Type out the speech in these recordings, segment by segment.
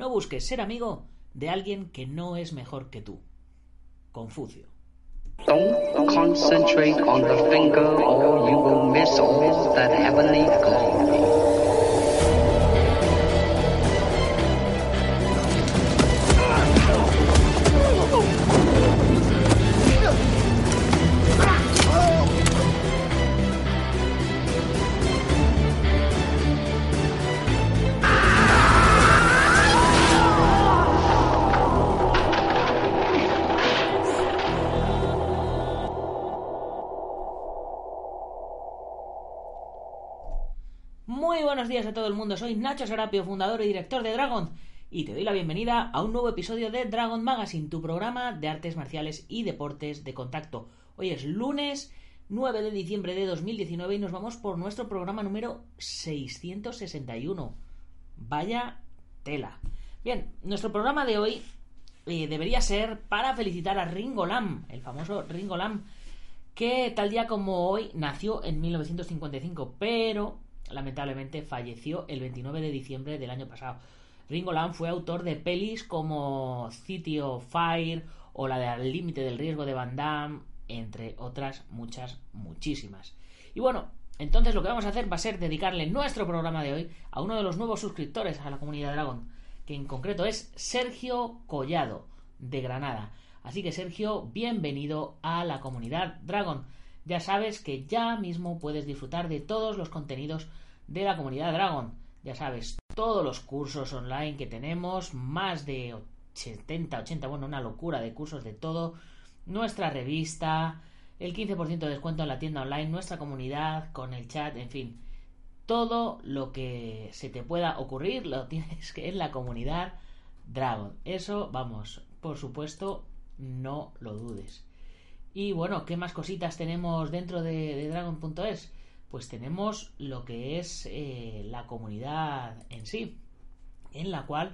No busques ser amigo de alguien que no es mejor que tú. Confucio. Don't concentrate on the finger or you will miss all that heavenly glory. A todo el mundo, soy Nacho Serapio, fundador y director de Dragon, y te doy la bienvenida a un nuevo episodio de Dragon Magazine, tu programa de artes marciales y deportes de contacto. Hoy es lunes 9 de diciembre de 2019 y nos vamos por nuestro programa número 661. Vaya tela. Bien, nuestro programa de hoy eh, debería ser para felicitar a Ringo Lam, el famoso Ringo Lam, que tal día como hoy nació en 1955, pero lamentablemente falleció el 29 de diciembre del año pasado. Ringo fue autor de pelis como City of Fire o la de Al límite del riesgo de Van Damme, entre otras muchas, muchísimas. Y bueno, entonces lo que vamos a hacer va a ser dedicarle nuestro programa de hoy a uno de los nuevos suscriptores a la comunidad Dragon, que en concreto es Sergio Collado, de Granada. Así que Sergio, bienvenido a la comunidad Dragon. Ya sabes que ya mismo puedes disfrutar de todos los contenidos de la comunidad Dragon. Ya sabes, todos los cursos online que tenemos, más de 70, 80, bueno, una locura de cursos de todo, nuestra revista, el 15% de descuento en la tienda online, nuestra comunidad, con el chat, en fin, todo lo que se te pueda ocurrir lo tienes que en la comunidad Dragon. Eso, vamos, por supuesto, no lo dudes. Y bueno, ¿qué más cositas tenemos dentro de, Dragon.es? Pues tenemos lo que es eh, la comunidad en sí, en la cual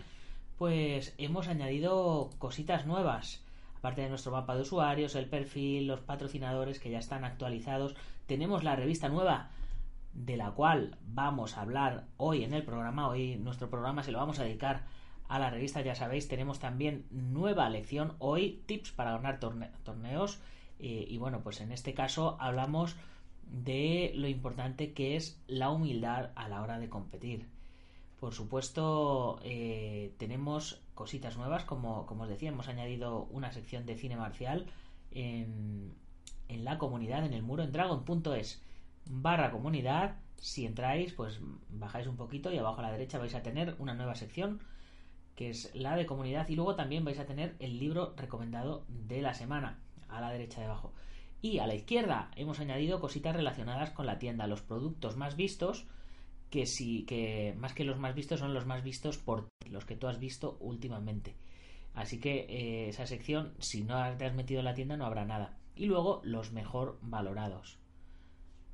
pues hemos añadido cositas nuevas. Aparte de nuestro mapa de usuarios, el perfil, los patrocinadores que ya están actualizados, tenemos la revista nueva de la cual vamos a hablar hoy en el programa. Hoy nuestro programa se lo vamos a dedicar a la revista, ya sabéis, tenemos también nueva lección hoy, tips para ganar torne torneos. Eh, y bueno, pues en este caso hablamos de lo importante que es la humildad a la hora de competir. Por supuesto, eh, tenemos cositas nuevas, como, como os decía, hemos añadido una sección de cine marcial en, en la comunidad, en el muro, en dragon.es barra comunidad. Si entráis, pues bajáis un poquito y abajo a la derecha vais a tener una nueva sección que es la de comunidad y luego también vais a tener el libro recomendado de la semana a la derecha de abajo. Y a la izquierda hemos añadido cositas relacionadas con la tienda, los productos más vistos, que sí, que más que los más vistos son los más vistos por los que tú has visto últimamente. Así que eh, esa sección, si no te has metido en la tienda, no habrá nada. Y luego los mejor valorados.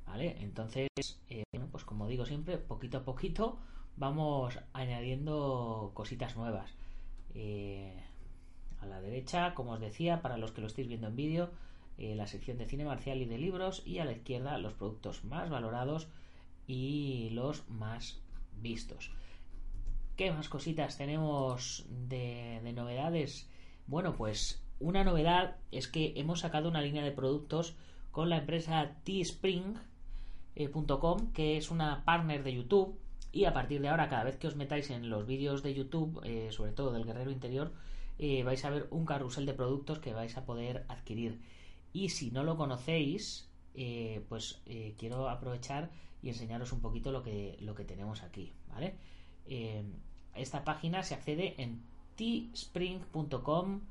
¿Vale? Entonces, eh, bueno, pues como digo siempre, poquito a poquito vamos añadiendo cositas nuevas. Eh, a la derecha, como os decía, para los que lo estéis viendo en vídeo, eh, la sección de cine marcial y de libros y a la izquierda los productos más valorados y los más vistos. ¿Qué más cositas tenemos de, de novedades? Bueno, pues una novedad es que hemos sacado una línea de productos con la empresa Teespring.com, que es una partner de YouTube. Y a partir de ahora, cada vez que os metáis en los vídeos de YouTube, eh, sobre todo del Guerrero Interior, eh, vais a ver un carrusel de productos que vais a poder adquirir. Y si no lo conocéis, eh, pues eh, quiero aprovechar y enseñaros un poquito lo que, lo que tenemos aquí. ¿vale? Esta página se accede en tspring.com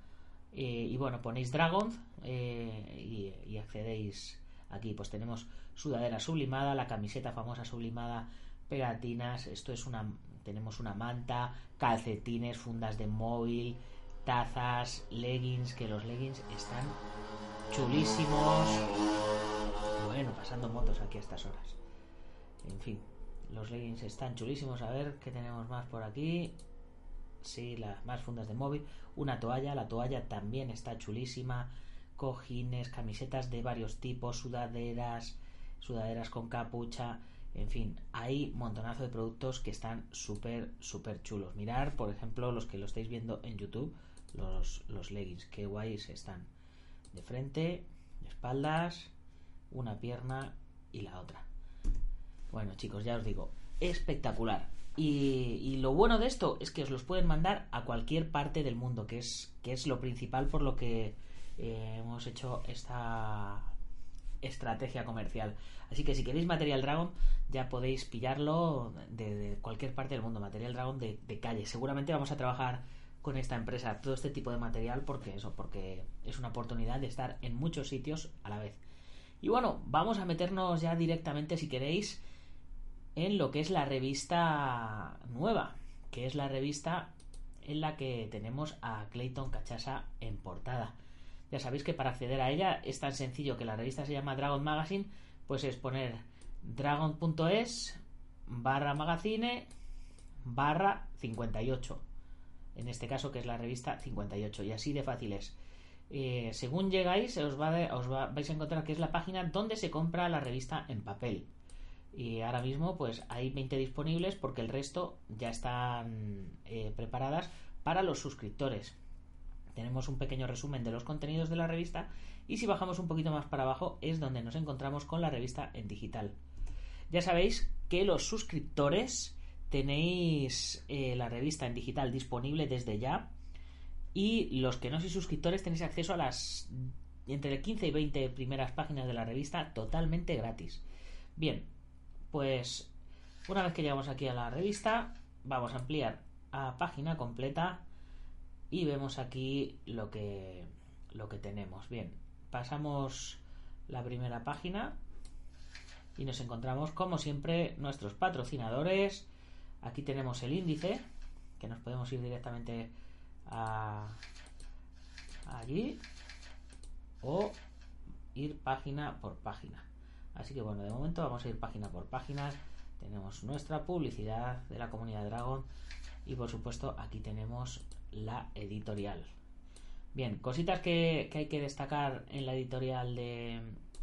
y bueno, ponéis Dragon y, y accedéis aquí. Pues tenemos sudadera sublimada, la camiseta famosa sublimada, pegatinas, esto es una tenemos una manta, calcetines, fundas de móvil, tazas, leggings, que los leggings están chulísimos. Bueno, pasando motos aquí a estas horas. En fin, los leggings están chulísimos. A ver qué tenemos más por aquí. Sí, las más fundas de móvil. Una toalla, la toalla también está chulísima. Cojines, camisetas de varios tipos, sudaderas, sudaderas con capucha. En fin, hay montonazo de productos que están súper, súper chulos. Mirar, por ejemplo, los que lo estáis viendo en YouTube, los, leggings, qué guays están. De frente, espaldas, una pierna y la otra. Bueno, chicos, ya os digo, espectacular. Y, lo bueno de esto es que os los pueden mandar a cualquier parte del mundo, que es, que es lo principal por lo que eh, hemos hecho esta estrategia comercial. Así que si queréis Material Dragon, ya podéis pillarlo de, cualquier parte del mundo. Material Dragon de, calle. Seguramente vamos a trabajar con esta empresa todo este tipo de material porque eso, porque es una oportunidad de estar en muchos sitios a la vez. Y bueno, vamos a meternos ya directamente, si queréis, en lo que es la revista nueva, que es la revista en la que tenemos a Clayton Cachasa en portada. Ya sabéis que para acceder a ella es tan sencillo que la revista se llama Dragon Magazine, pues es poner dragon.es barra magazine barra 58. En este caso que es la revista 58. Y así de fácil es. Eh, según llegáis os, vais a encontrar que es la página donde se compra la revista en papel. Y ahora mismo pues hay 20 disponibles porque el resto ya están eh, preparadas para los suscriptores tenemos un pequeño resumen de los contenidos de la revista y si bajamos un poquito más para abajo es donde nos encontramos con la revista en digital. Ya sabéis que los suscriptores tenéis eh, la revista en digital disponible desde ya y los que no sois suscriptores tenéis acceso a las entre 15 y 20 primeras páginas de la revista totalmente gratis. Bien, pues una vez que llegamos aquí a la revista vamos a ampliar a página completa y vemos aquí lo que lo que tenemos bien pasamos la primera página y nos encontramos como siempre nuestros patrocinadores aquí tenemos el índice que nos podemos ir directamente a allí o ir página por página así que bueno de momento vamos a ir página por página tenemos nuestra publicidad de la comunidad Dragon y por supuesto aquí tenemos la editorial. Bien, cositas que, hay que destacar en la editorial de,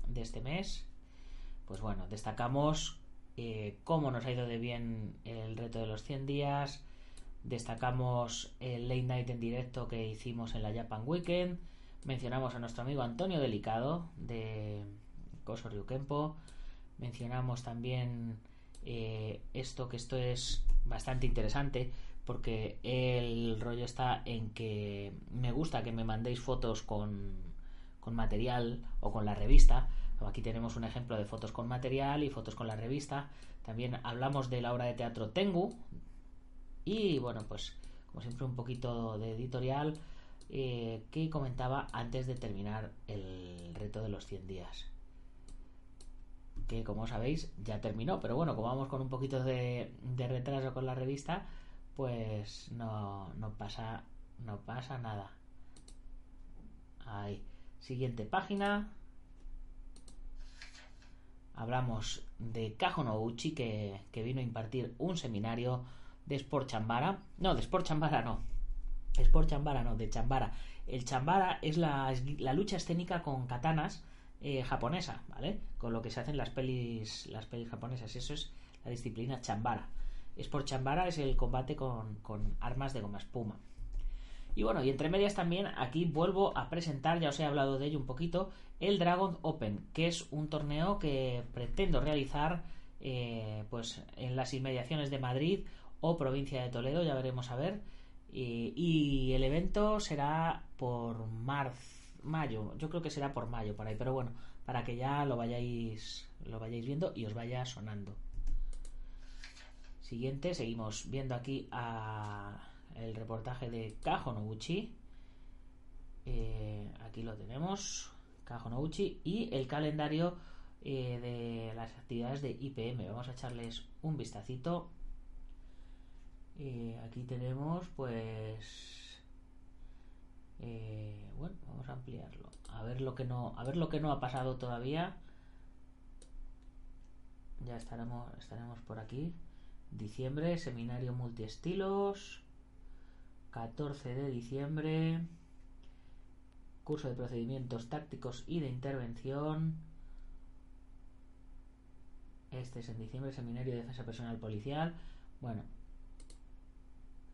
de este mes. Pues bueno, destacamos eh, cómo nos ha ido de bien el reto de los 100 días. Destacamos el late night en directo que hicimos en la Japan Weekend. Mencionamos a nuestro amigo Antonio Delicado de Coso Ryukempo. Mencionamos también eh, esto que esto es bastante interesante porque el rollo está en que me gusta que me mandéis fotos con, con material o con la revista. Aquí tenemos un ejemplo de fotos con material y fotos con la revista. También hablamos de la obra de teatro Tengu. Y bueno, pues como siempre un poquito de editorial eh, que comentaba antes de terminar el reto de los 100 días. Que como sabéis ya terminó, pero bueno, como vamos con un poquito de, de retraso con la revista, pues no, no pasa no pasa nada ahí siguiente página hablamos de Kajo Nouchi que, que vino a impartir un seminario de Sport Chambara. No de Sport Chambara no. Sport Chambara no de Chambara. El Chambara es la, la lucha escénica con katanas eh, japonesa vale con lo que se hacen las pelis las pelis japonesas. Eso es la disciplina Chambara. Sport Chambara es el combate con, con armas de goma espuma. Y bueno, y entre medias también aquí vuelvo a presentar, ya os he hablado de ello un poquito, el Dragon Open, que es un torneo que pretendo realizar eh, pues en las inmediaciones de Madrid o provincia de Toledo, ya veremos a ver. Y, el evento será por marzo, mayo, yo creo que será por mayo por ahí, pero bueno, para que ya lo vayáis, lo vayáis viendo y os vaya sonando. Siguiente, seguimos viendo aquí a el reportaje de Kajo Noguchi. Eh, aquí lo tenemos, Kajo Noguchi, y el calendario eh, de las actividades de IPM. Vamos a echarles un vistacito. Eh, aquí tenemos, pues, eh, bueno, vamos a ampliarlo. A ver lo que no, a ver lo que no ha pasado todavía. Ya estaremos, estaremos por aquí. Diciembre, seminario multiestilos. 14 de diciembre. Curso de procedimientos tácticos y de intervención. Este es en diciembre, Seminario de Defensa Personal Policial. Bueno,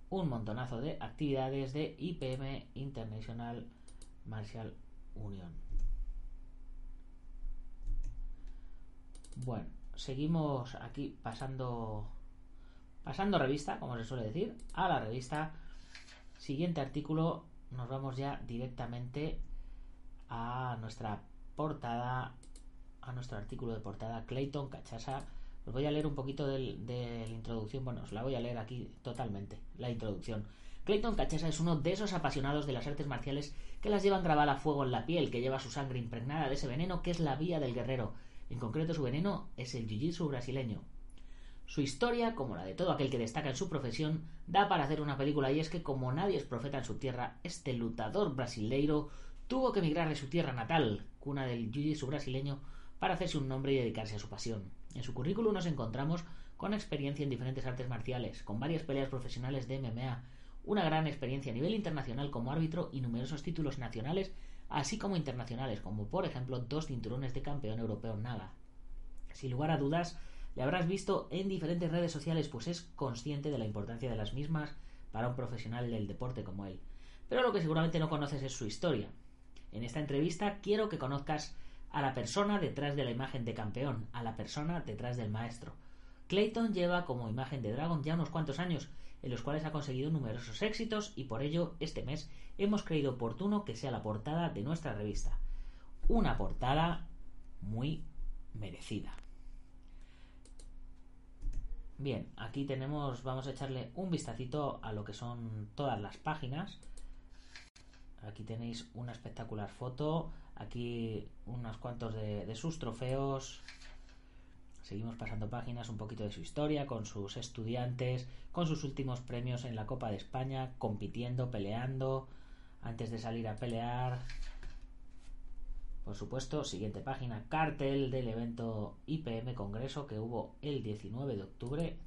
un montonazo de actividades de IPM International Martial Union. Bueno, seguimos aquí pasando pasando revista, como se suele decir, a la revista. Siguiente artículo, nos vamos ya directamente a nuestra portada, a nuestro artículo de portada, Clayton Cachasa. Os voy a leer un poquito de la introducción, bueno, os la voy a leer aquí totalmente, la introducción. Clayton Cachasa es uno de esos apasionados de las artes marciales que las llevan grabada a fuego en la piel, que lleva su sangre impregnada de ese veneno que es la vía del guerrero. En concreto, su veneno es el jiu-jitsu brasileño. Su historia, como la de todo aquel que destaca en su profesión, da para hacer una película y es que como nadie es profeta en su tierra, este lutador brasileiro tuvo que emigrar de su tierra natal, cuna del jiu-jitsu brasileño, para hacerse un nombre y dedicarse a su pasión. En su currículum nos encontramos con experiencia en diferentes artes marciales, con varias peleas profesionales de MMA, una gran experiencia a nivel internacional como árbitro y numerosos títulos nacionales, así como internacionales, como por ejemplo dos cinturones de campeón europeo Naga. Sin lugar a dudas, le habrás visto en diferentes redes sociales, pues es consciente de la importancia de las mismas para un profesional del deporte como él. Pero lo que seguramente no conoces es su historia. En esta entrevista quiero que conozcas a la persona detrás de la imagen de campeón, a la persona detrás del maestro. Clayton lleva como imagen de Dragon ya unos cuantos años, en los cuales ha conseguido numerosos éxitos y por ello este mes hemos creído oportuno que sea la portada de nuestra revista. Una portada muy merecida. Bien, aquí tenemos, vamos a echarle un vistacito a lo que son todas las páginas. Aquí tenéis una espectacular foto, aquí unos cuantos de, de sus trofeos. Seguimos pasando páginas, un poquito de su historia, con sus estudiantes, con sus últimos premios en la Copa de España, compitiendo, peleando, antes de salir a pelear, por supuesto, siguiente página, cartel del evento IPM Congreso que hubo el 19 de octubre.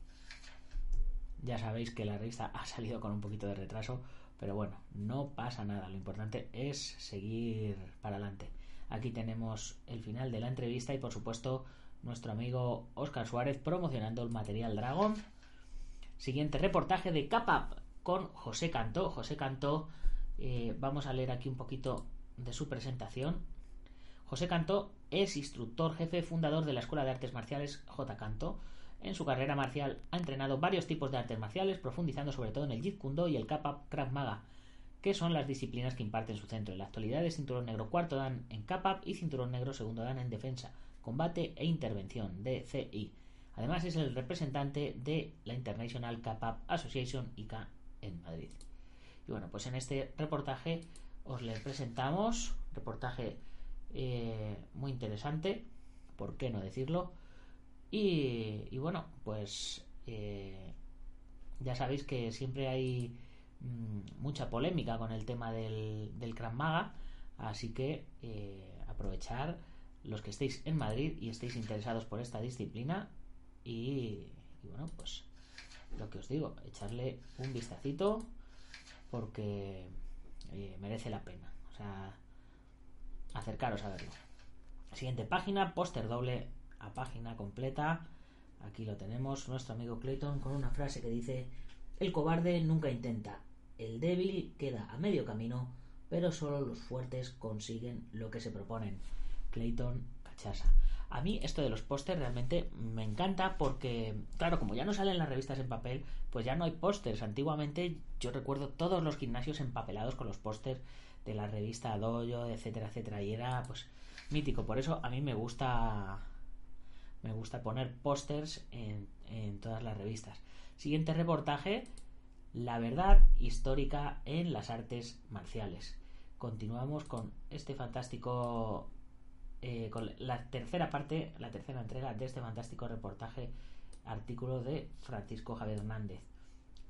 Ya sabéis que la revista ha salido con un poquito de retraso, pero bueno, no pasa nada. Lo importante es seguir para adelante. Aquí tenemos el final de la entrevista y por supuesto nuestro amigo Oscar Suárez promocionando el material Dragón. Siguiente reportaje de Capap con José Cantó. José Cantó, eh, vamos a leer aquí un poquito de su presentación. José Cantó es instructor jefe fundador de la Escuela de Artes Marciales J. Cantó. En su carrera marcial ha entrenado varios tipos de artes marciales, profundizando sobre todo en el Jeet Kune y el Kappa Krav Maga, que son las disciplinas que imparte en su centro. En la actualidad es cinturón negro cuarto dan en Kappa y cinturón negro segundo dan en defensa, combate e intervención DCI. Además es el representante de la International Kappa Association ICA en Madrid. Y bueno, pues en este reportaje os le presentamos reportaje eh, muy interesante, ¿por qué no decirlo? Y, bueno, pues eh, ya sabéis que siempre hay mm, mucha polémica con el tema del, del Maga, así que eh, aprovechar los que estéis en Madrid y estéis interesados por esta disciplina y, y bueno, pues lo que os digo, echarle un vistacito porque merece la pena. Acercaros a verlo. Siguiente página, póster doble a página completa. Aquí lo tenemos, nuestro amigo Clayton con una frase que dice, el cobarde nunca intenta, el débil queda a medio camino, pero solo los fuertes consiguen lo que se proponen. Clayton Cachasa. A mí esto de los pósters realmente me encanta porque, claro, como ya no salen las revistas en papel, pues ya no hay pósters. Antiguamente yo recuerdo todos los gimnasios empapelados con los pósters de la revista Dojo, etcétera, etcétera. Y era pues mítico. Por eso a mí me gusta. Me gusta poner pósters en, todas las revistas. Siguiente reportaje. La verdad histórica en las artes marciales. Continuamos con este fantástico. Eh, con la tercera parte, la tercera entrega de este fantástico reportaje, artículo de Francisco Javier Hernández.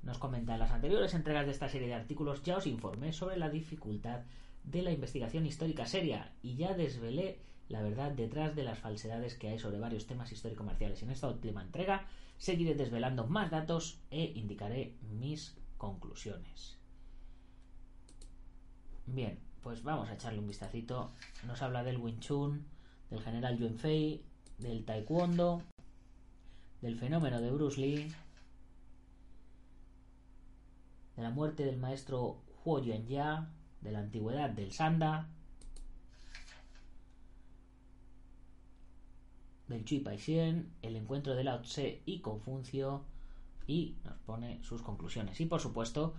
Nos comenta, en las anteriores entregas de esta serie de artículos ya os informé sobre la dificultad de la investigación histórica seria y ya desvelé la verdad detrás de las falsedades que hay sobre varios temas histórico-marciales. En esta última entrega seguiré desvelando más datos e indicaré mis conclusiones. Bien, pues vamos a echarle un vistacito. Nos habla del Wing Chun, del general Yuen Fei, del Taekwondo, del fenómeno de Bruce Lee, de la muerte del maestro Huo Ya, de la antigüedad del Sanda, del Chui Paixien, el encuentro de Lao Tse y Confucio, y nos pone sus conclusiones. Y por supuesto,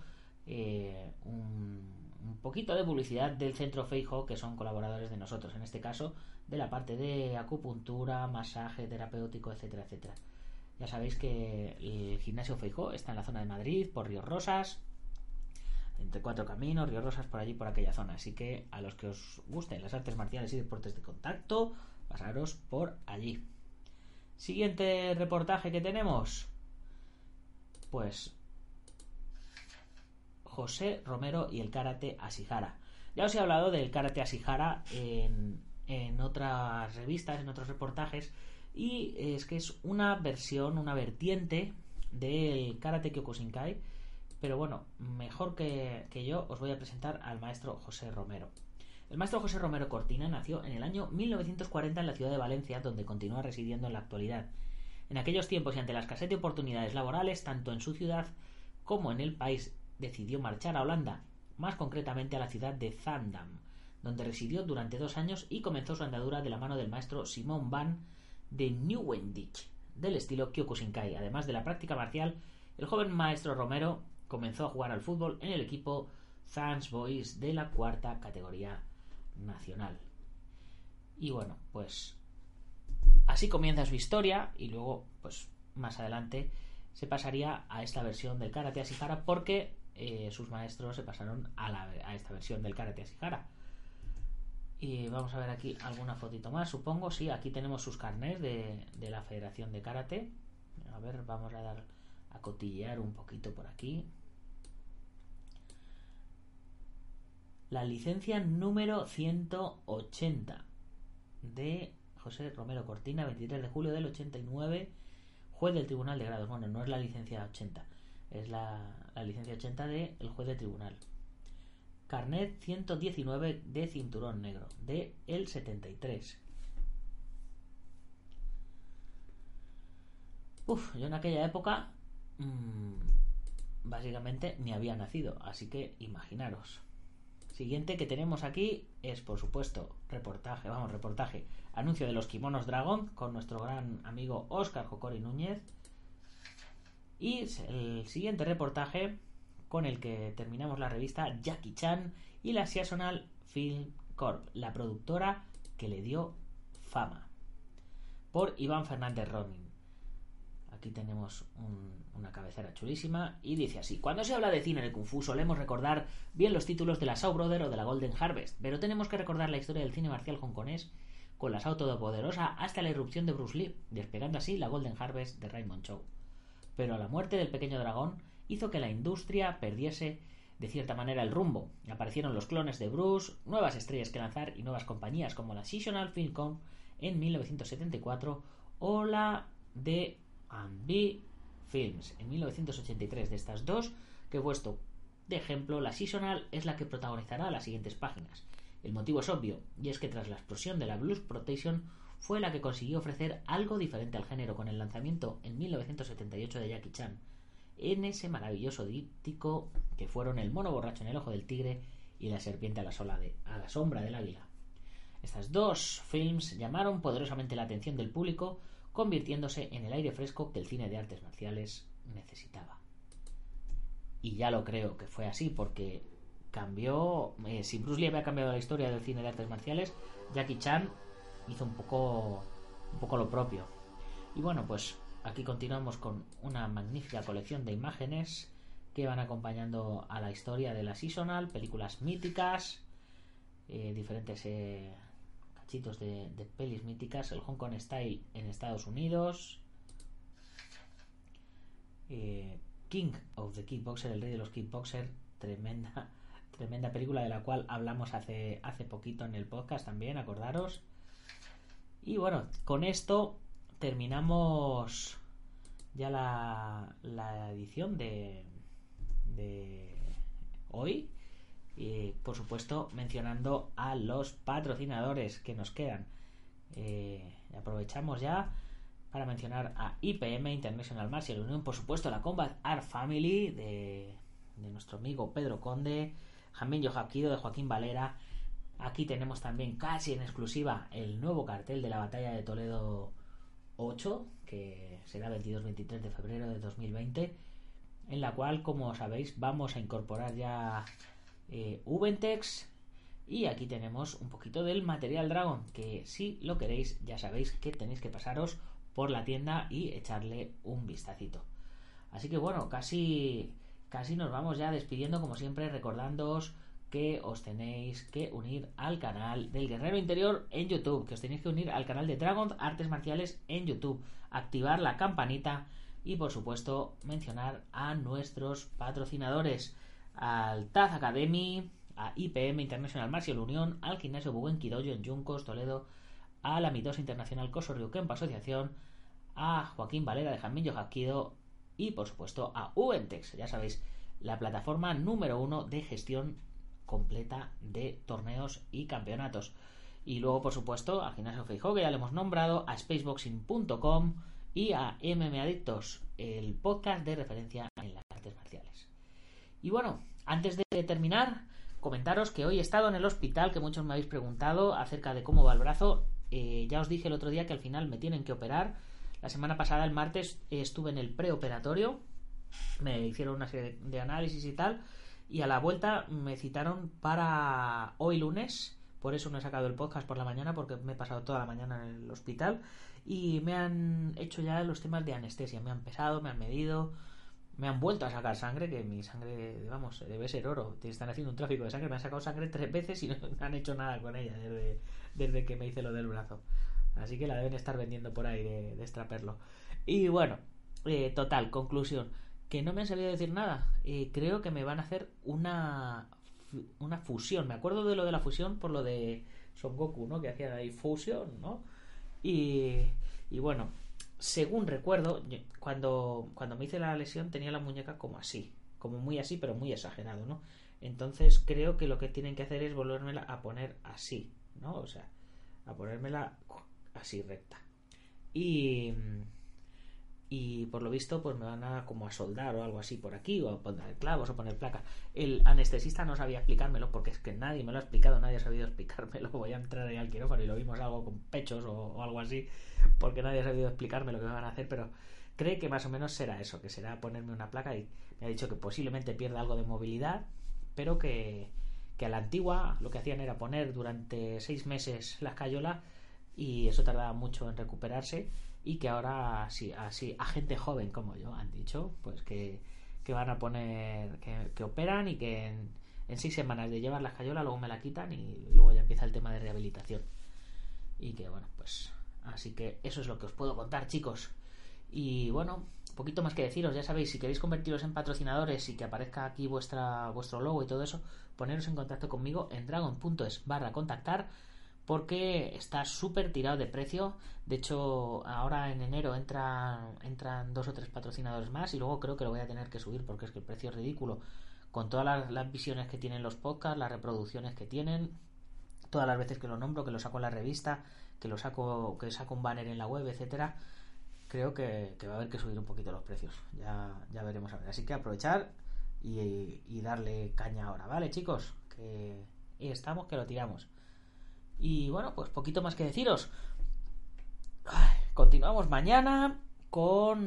eh, un, poquito de publicidad del Centro Feijo, que son colaboradores de nosotros, en este caso, de la parte de acupuntura, masaje terapéutico, etcétera, etcétera. Ya sabéis que el gimnasio Feijo está en la zona de Madrid, por Ríos Rosas, entre cuatro caminos, Ríos Rosas por allí, por aquella zona. Así que a los que os gusten las artes marciales y deportes de contacto, pasaros por allí. Siguiente reportaje que tenemos. Pues José Romero y el karate Asihara. Ya os he hablado del karate Asihara en, en otras revistas, en otros reportajes, y es que es una versión, una vertiente del karate Kyokushinkai, pero bueno, mejor que, que yo os voy a presentar al maestro José Romero. El maestro José Romero Cortina nació en el año 1940 en la ciudad de Valencia, donde continúa residiendo en la actualidad. En aquellos tiempos y ante la escasez de oportunidades laborales, tanto en su ciudad como en el país, decidió marchar a Holanda, más concretamente a la ciudad de Zandam, donde residió durante dos años y comenzó su andadura de la mano del maestro Simón Van de Nieuwendyk, del estilo Kyokushinkai. Además de la práctica marcial, el joven maestro Romero comenzó a jugar al fútbol en el equipo Zans Boys de la cuarta categoría nacional. Y bueno, pues así comienza su historia y luego, pues más adelante se pasaría a esta versión del karate Asihara porque eh, sus maestros se pasaron a, esta versión del karate Asihara. Y vamos a ver aquí alguna fotito más, supongo. Sí, aquí tenemos sus carnets de, de la Federación de Karate. A ver, vamos a dar a cotillear un poquito por aquí. La licencia número 180 de José Romero Cortina, 23 de julio del 89, juez del Tribunal de Grados. Bueno, no es la licencia 80, es la, licencia 80 del juez de tribunal. Carnet 119 de cinturón negro, de el 73. Uf, yo en aquella época mmm, básicamente ni había nacido, así que imaginaros. Siguiente que tenemos aquí es, por supuesto, reportaje, vamos, reportaje, anuncio de los kimonos Dragon con nuestro gran amigo Oscar Jocori Núñez. Y el siguiente reportaje con el que terminamos la revista Jackie Chan y la Seasonal Film Corp, la productora que le dio fama, por Iván Fernández Ronin. Aquí tenemos una cabecera chulísima y dice así: Cuando se habla de cine de Kung Fu solemos recordar bien los títulos de la Shaw Brother o de la Golden Harvest, pero tenemos que recordar la historia del cine marcial hongkonés con la Shaw Todopoderosa hasta la irrupción de Bruce Lee, despegando así la Golden Harvest de Raymond Chow. Pero la muerte del pequeño dragón hizo que la industria perdiese de cierta manera el rumbo. Aparecieron los clones de Bruce, nuevas estrellas que lanzar y nuevas compañías como la Seasonal Filmcom en 1974 o la de and B Films en 1983. De estas dos que he puesto de ejemplo, la Seasonal es la que protagonizará las siguientes páginas. El motivo es obvio, y es que tras la explosión de la Blues Protection fue la que consiguió ofrecer algo diferente al género con el lanzamiento en 1978 de Jackie Chan, en ese maravilloso díptico que fueron El mono borracho en el ojo del tigre y La serpiente a la, sola de, a la sombra del águila. Estas dos films llamaron poderosamente la atención del público convirtiéndose en el aire fresco que el cine de artes marciales necesitaba. Y ya lo creo que fue así, porque cambió. Eh, si Bruce Lee había cambiado la historia del cine de artes marciales, Jackie Chan hizo un poco, un poco lo propio. Y bueno, pues aquí continuamos con una magnífica colección de imágenes que van acompañando a la historia de la Seasonal, películas míticas, eh, diferentes eh, de, pelis míticas, el Hong Kong Style en Estados Unidos, eh, King of the Kickboxer, el rey de los Kickboxer, tremenda, tremenda película de la cual hablamos hace, hace poquito en el podcast también, acordaros. Y bueno, con esto terminamos ya la, la edición de, de hoy y por supuesto mencionando a los patrocinadores que nos quedan. Eh, aprovechamos ya para mencionar a IPM, International Martial Union, por supuesto la Combat Art Family de, nuestro amigo Pedro Conde, Jamín Yojaquido de Joaquín Valera. Aquí tenemos también casi en exclusiva el nuevo cartel de la batalla de Toledo 8, que será 22-23 de febrero de 2020, en la cual, como sabéis, vamos a incorporar ya eh, Ubentex, y aquí tenemos un poquito del material Dragon, que si lo queréis ya sabéis que tenéis que pasaros por la tienda y echarle un vistacito. Así que bueno, casi casi nos vamos ya despidiendo como siempre recordándoos que os tenéis que unir al canal del Guerrero Interior en YouTube, que os tenéis que unir al canal de Dragon Artes Marciales en YouTube, activar la campanita y por supuesto mencionar a nuestros patrocinadores, al Taz Academy, a IPM International Martial Unión, al Gimnasio Buguen Kidoyo en Yuncos, Toledo, a la Mitosa Internacional Coso Kempa Asociación, a Joaquín Valera de Jamillo Jaquido y por supuesto a Ubentex, ya sabéis, la plataforma número uno de gestión completa de torneos y campeonatos. Y luego, por supuesto, al Gimnasio Feijóo, que ya le hemos nombrado, a spaceboxing.com y a MM Adictos, el podcast de referencia en las artes marciales. Y bueno, antes de terminar, comentaros que hoy he estado en el hospital, que muchos me habéis preguntado acerca de cómo va el brazo. Eh, ya os dije el otro día que al final me tienen que operar. La semana pasada, el martes, estuve en el preoperatorio. Me hicieron una serie de análisis y tal. Y a la vuelta me citaron para hoy lunes. Por eso no he sacado el podcast por la mañana, porque me he pasado toda la mañana en el hospital. Y me han hecho ya los temas de anestesia. Me han pesado, me han medido me han vuelto a sacar sangre, que mi sangre, vamos, debe ser oro. Están haciendo un tráfico de sangre. Me han sacado sangre tres veces y no han hecho nada con ella desde, desde que me hice lo del brazo. Así que la deben estar vendiendo por ahí de, de extraperlo. Y bueno, eh, total, conclusión. Que no me han sabido decir nada. Eh, creo que me van a hacer una, una fusión. Me acuerdo de lo de la fusión por lo de Son Goku, ¿no? Que hacía ahí fusión, ¿no? Y, y bueno, según recuerdo, cuando, cuando me hice la lesión tenía la muñeca como así, como muy así, pero muy exagerado, ¿no? Entonces creo que lo que tienen que hacer es volvérmela a poner así, ¿no? O sea, a ponérmela así recta. Y, y por lo visto pues me van a como a soldar o algo así por aquí o a poner clavos o poner placa. El anestesista no sabía explicármelo porque es que nadie me lo ha explicado nadie ha sabido explicármelo. Voy a entrar ahí al quirófano y lo vimos algo con pechos o, algo así porque nadie ha sabido explicarme lo que me van a hacer pero cree que más o menos será eso que será ponerme una placa y me ha dicho que posiblemente pierda algo de movilidad pero que, que a la antigua lo que hacían era poner durante seis meses la escayola y eso tardaba mucho en recuperarse y que ahora sí, así a gente joven como yo han dicho pues que, que van a poner que, operan y que en, seis semanas de llevar la escayola luego me la quitan y luego ya empieza el tema de rehabilitación. Y que bueno pues así que eso es lo que os puedo contar chicos. Y bueno poquito más que deciros. Ya sabéis si queréis convertiros en patrocinadores y que aparezca aquí vuestra vuestro logo y todo eso poneros en contacto conmigo en dragon.es barra contactar porque está súper tirado de precio. De hecho, ahora en enero entran, entran dos o tres patrocinadores más y luego creo que lo voy a tener que subir porque es que el precio es ridículo. Con todas las, visiones que tienen los podcasts, las reproducciones que tienen, todas las veces que lo nombro, que lo saco en la revista, que lo saco, que saco un banner en la web, etcétera, creo que, va a haber que subir un poquito los precios. Ya, ya veremos a ver. Así que aprovechar y, y darle caña ahora, ¿vale, chicos? Que estamos, que lo tiramos. Y bueno, pues poquito más que deciros. Continuamos mañana con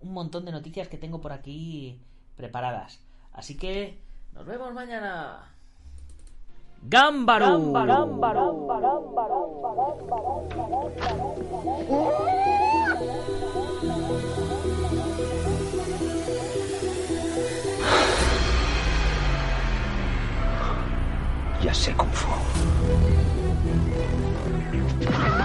un montón de noticias que tengo por aquí preparadas. Así que nos vemos mañana. ¡Gámbaro! Ya sé cómo fue. Ah!